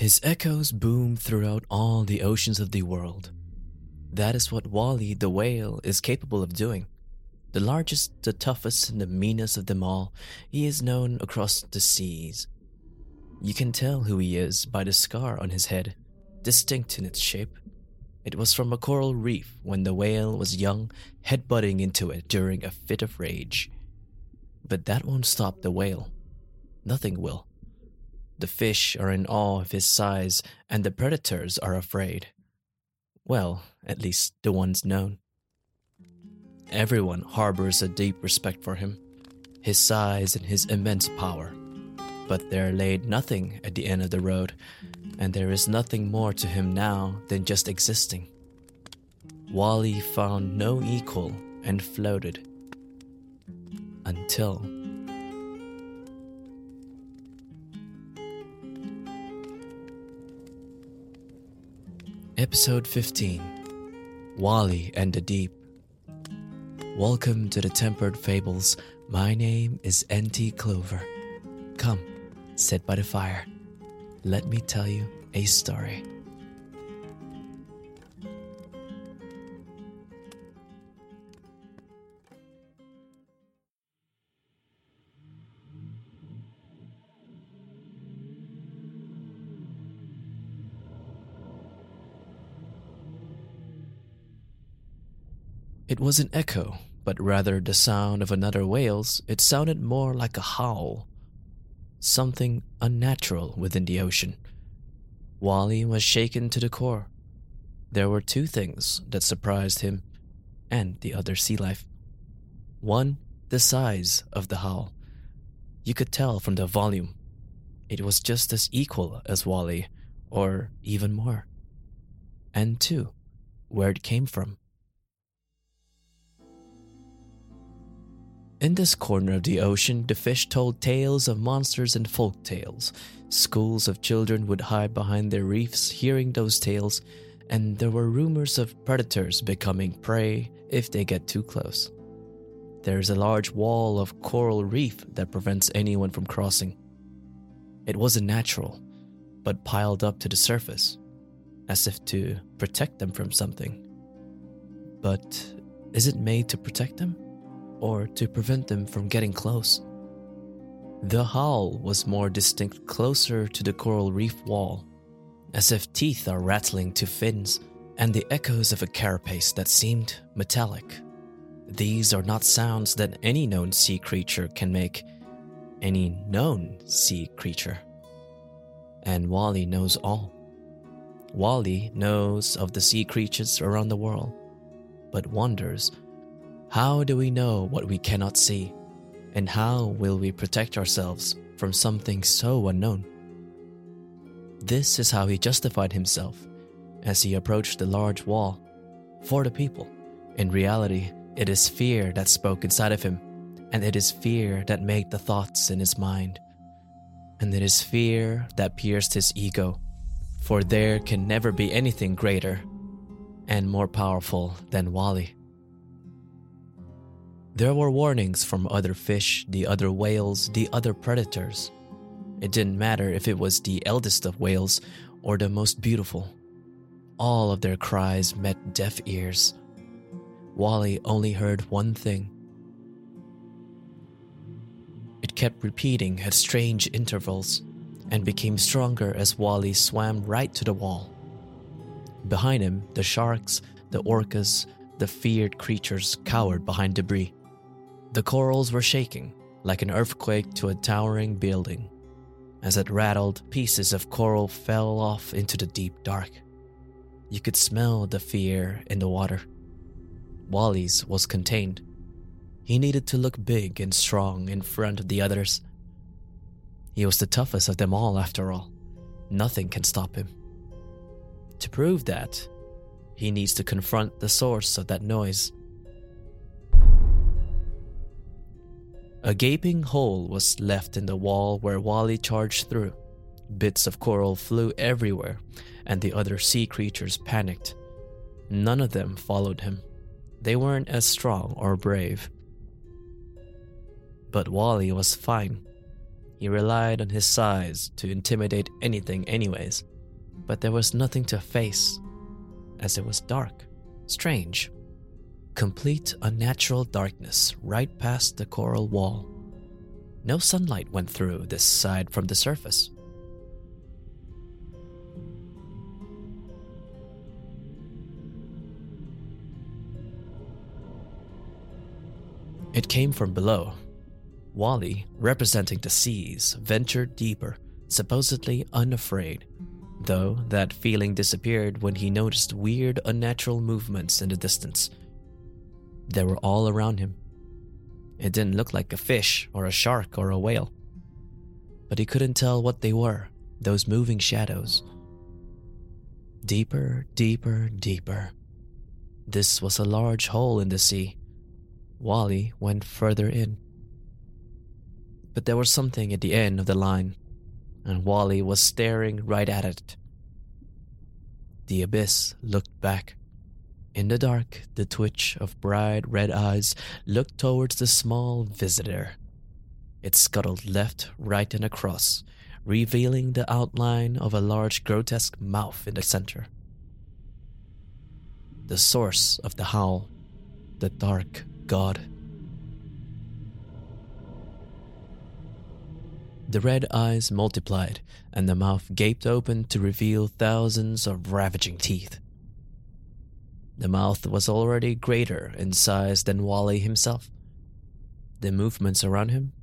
His echoes boom throughout all the oceans of the world. That is what Wally the whale is capable of doing. The largest, the toughest, and the meanest of them all, he is known across the seas. You can tell who he is by the scar on his head, distinct in its shape. It was from a coral reef when the whale was young, headbutting into it during a fit of rage. But that won't stop the whale. Nothing will. The fish are in awe of his size, and the predators are afraid. Well, at least the ones known. Everyone harbors a deep respect for him, his size and his immense power. But there laid nothing at the end of the road, and there is nothing more to him now than just existing. Wally found no equal and floated. Until. Episode 15 Wally and the Deep. Welcome to the Tempered Fables. My name is N.T. Clover. Come, sit by the fire. Let me tell you a story. It was an echo, but rather the sound of another whale's, it sounded more like a howl. Something unnatural within the ocean. Wally was shaken to the core. There were two things that surprised him and the other sea life. One, the size of the howl. You could tell from the volume. It was just as equal as Wally, or even more. And two, where it came from. In this corner of the ocean, the fish told tales of monsters and folk tales. Schools of children would hide behind their reefs hearing those tales, and there were rumors of predators becoming prey if they get too close. There is a large wall of coral reef that prevents anyone from crossing. It wasn't natural, but piled up to the surface, as if to protect them from something. But is it made to protect them? Or to prevent them from getting close. The howl was more distinct closer to the coral reef wall, as if teeth are rattling to fins, and the echoes of a carapace that seemed metallic. These are not sounds that any known sea creature can make, any known sea creature. And Wally knows all. Wally knows of the sea creatures around the world, but wonders how do we know what we cannot see? And how will we protect ourselves from something so unknown? This is how he justified himself as he approached the large wall. For the people, in reality, it is fear that spoke inside of him, and it is fear that made the thoughts in his mind. And it is fear that pierced his ego, for there can never be anything greater and more powerful than Wally. There were warnings from other fish, the other whales, the other predators. It didn't matter if it was the eldest of whales or the most beautiful. All of their cries met deaf ears. Wally only heard one thing. It kept repeating at strange intervals and became stronger as Wally swam right to the wall. Behind him, the sharks, the orcas, the feared creatures cowered behind debris. The corals were shaking like an earthquake to a towering building. As it rattled, pieces of coral fell off into the deep dark. You could smell the fear in the water. Wally's was contained. He needed to look big and strong in front of the others. He was the toughest of them all, after all. Nothing can stop him. To prove that, he needs to confront the source of that noise A gaping hole was left in the wall where Wally charged through. Bits of coral flew everywhere, and the other sea creatures panicked. None of them followed him. They weren't as strong or brave. But Wally was fine. He relied on his size to intimidate anything, anyways. but there was nothing to face, as it was dark. Strange. Complete unnatural darkness right past the coral wall. No sunlight went through this side from the surface. It came from below. Wally, representing the seas, ventured deeper, supposedly unafraid, though that feeling disappeared when he noticed weird, unnatural movements in the distance. They were all around him. It didn't look like a fish or a shark or a whale, but he couldn't tell what they were, those moving shadows. Deeper, deeper, deeper. This was a large hole in the sea. Wally went further in. But there was something at the end of the line, and Wally was staring right at it. The abyss looked back. In the dark, the twitch of bright red eyes looked towards the small visitor. It scuttled left, right, and across, revealing the outline of a large, grotesque mouth in the center. The source of the howl, the dark god. The red eyes multiplied, and the mouth gaped open to reveal thousands of ravaging teeth. The mouth was already greater in size than Wally himself. The movements around him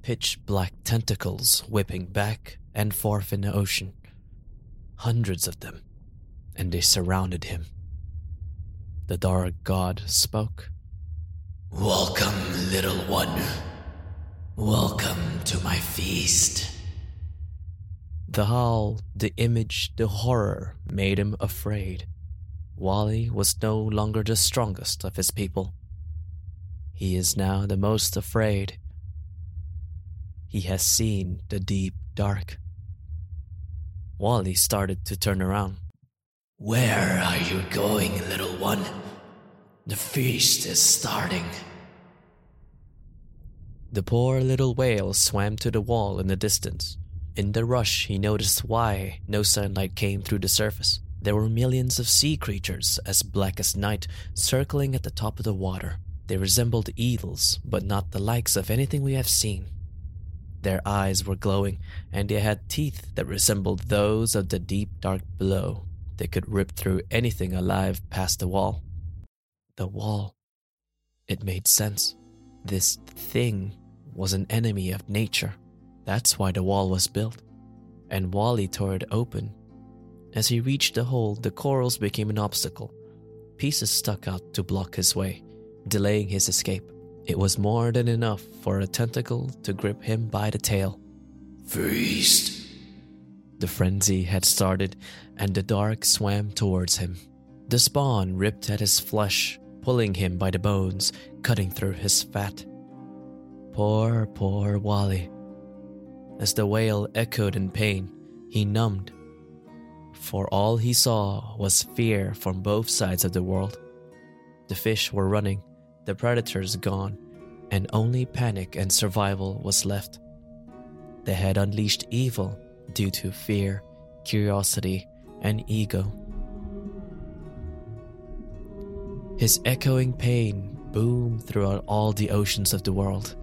pitch black tentacles whipping back and forth in the ocean. Hundreds of them, and they surrounded him. The dark god spoke. Welcome, little one. Welcome to my feast. The howl, the image, the horror made him afraid. Wally was no longer the strongest of his people. He is now the most afraid. He has seen the deep dark. Wally started to turn around. Where are you going, little one? The feast is starting. The poor little whale swam to the wall in the distance. In the rush, he noticed why no sunlight came through the surface. There were millions of sea creatures, as black as night, circling at the top of the water. They resembled eels, but not the likes of anything we have seen. Their eyes were glowing, and they had teeth that resembled those of the deep dark below. They could rip through anything alive past the wall. The wall. It made sense. This thing was an enemy of nature. That's why the wall was built. And Wally tore it open. As he reached the hole, the corals became an obstacle. Pieces stuck out to block his way, delaying his escape. It was more than enough for a tentacle to grip him by the tail. Feast. The frenzy had started, and the dark swam towards him. The spawn ripped at his flesh, pulling him by the bones, cutting through his fat. Poor, poor Wally. As the wail echoed in pain, he numbed. For all he saw was fear from both sides of the world. The fish were running, the predators gone, and only panic and survival was left. They had unleashed evil due to fear, curiosity, and ego. His echoing pain boomed throughout all the oceans of the world.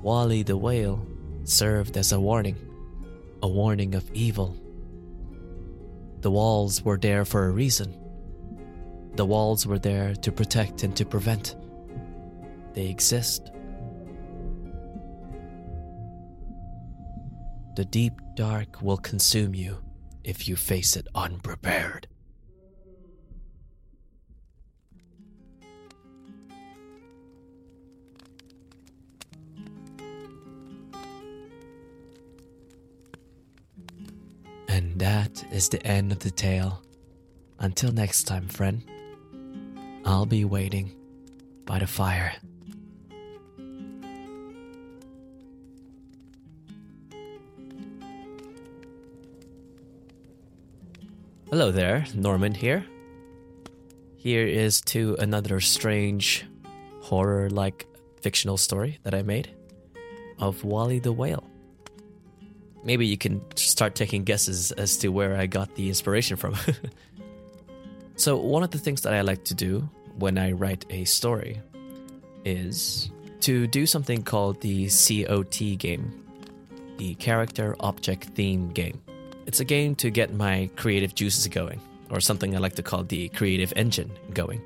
Wally the whale served as a warning, a warning of evil. The walls were there for a reason. The walls were there to protect and to prevent. They exist. The deep dark will consume you if you face it unprepared. And that is the end of the tale. Until next time, friend, I'll be waiting by the fire. Hello there, Norman here. Here is to another strange, horror like fictional story that I made of Wally the Whale. Maybe you can start taking guesses as to where I got the inspiration from. so, one of the things that I like to do when I write a story is to do something called the COT game, the Character Object Theme game. It's a game to get my creative juices going, or something I like to call the creative engine going.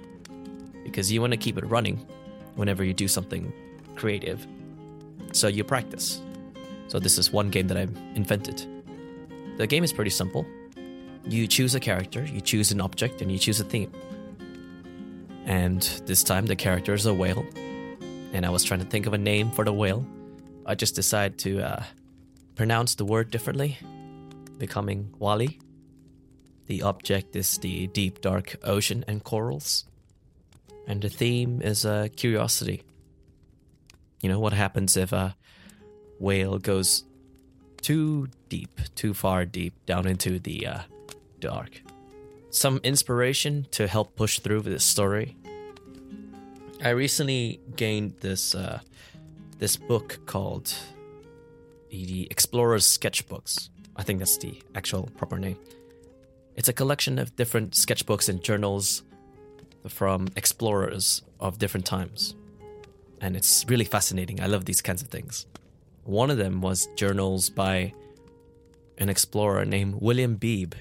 Because you want to keep it running whenever you do something creative. So you practice. So this is one game that I've invented. The game is pretty simple. You choose a character, you choose an object, and you choose a theme. And this time the character is a whale. And I was trying to think of a name for the whale. I just decided to uh, pronounce the word differently, becoming Wally. The object is the deep, dark ocean and corals. And the theme is uh, curiosity. You know, what happens if a whale goes too deep, too far deep down into the uh, dark? Some inspiration to help push through with this story. I recently gained this uh, this book called the Explorer's Sketchbooks. I think that's the actual proper name. It's a collection of different sketchbooks and journals from explorers of different times. And it's really fascinating. I love these kinds of things. One of them was journals by an explorer named William Beebe,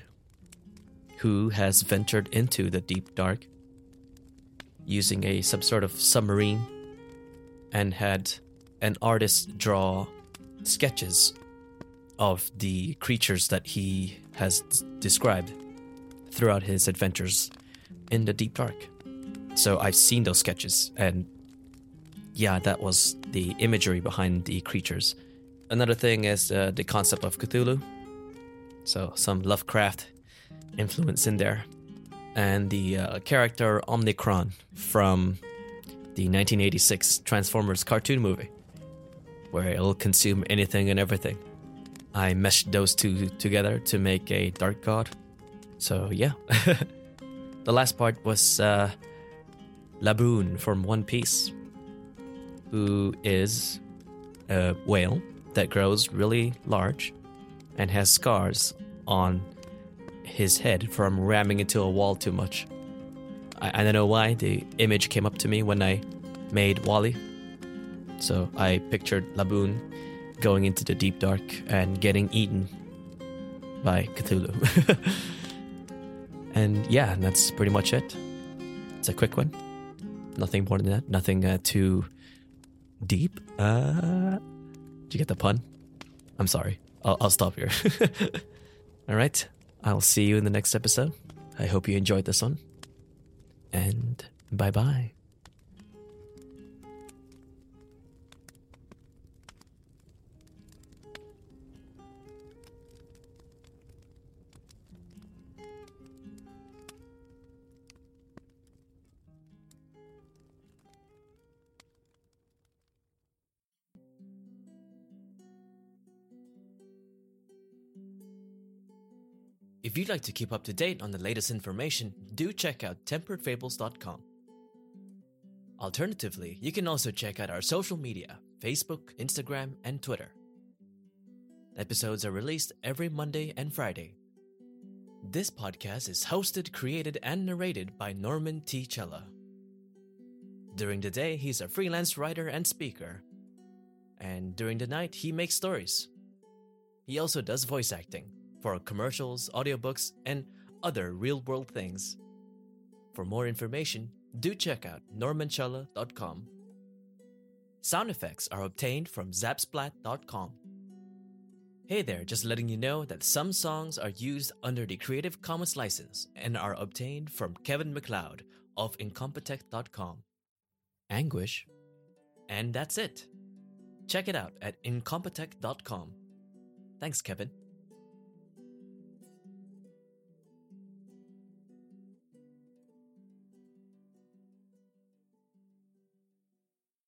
who has ventured into the deep dark using a some sort of submarine and had an artist draw sketches of the creatures that he has d- described throughout his adventures in the deep dark. So I've seen those sketches, and yeah, that was the imagery behind the creatures. Another thing is uh, the concept of Cthulhu. So some Lovecraft influence in there. And the uh, character Omnicron from the 1986 Transformers cartoon movie, where it'll consume anything and everything. I meshed those two together to make a dark god. So yeah. the last part was uh, Laboon from One Piece, who is a whale that grows really large and has scars on his head from ramming into a wall too much. I, I don't know why the image came up to me when I made Wally. So I pictured Laboon going into the deep dark and getting eaten by Cthulhu. and yeah, that's pretty much it. It's a quick one. Nothing more than that. Nothing uh, too deep. Uh, did you get the pun? I'm sorry. I'll, I'll stop here. All right. I'll see you in the next episode. I hope you enjoyed this one. And bye bye. If you'd like to keep up to date on the latest information, do check out temperedfables.com. Alternatively, you can also check out our social media Facebook, Instagram, and Twitter. Episodes are released every Monday and Friday. This podcast is hosted, created, and narrated by Norman T. Chella. During the day, he's a freelance writer and speaker. And during the night, he makes stories. He also does voice acting for commercials, audiobooks, and other real world things. For more information, do check out normanchella.com. Sound effects are obtained from zapsplat.com. Hey there, just letting you know that some songs are used under the Creative Commons license and are obtained from Kevin MacLeod of Incompetech.com. Anguish. And that's it. Check it out at Incompetech.com. Thanks, Kevin.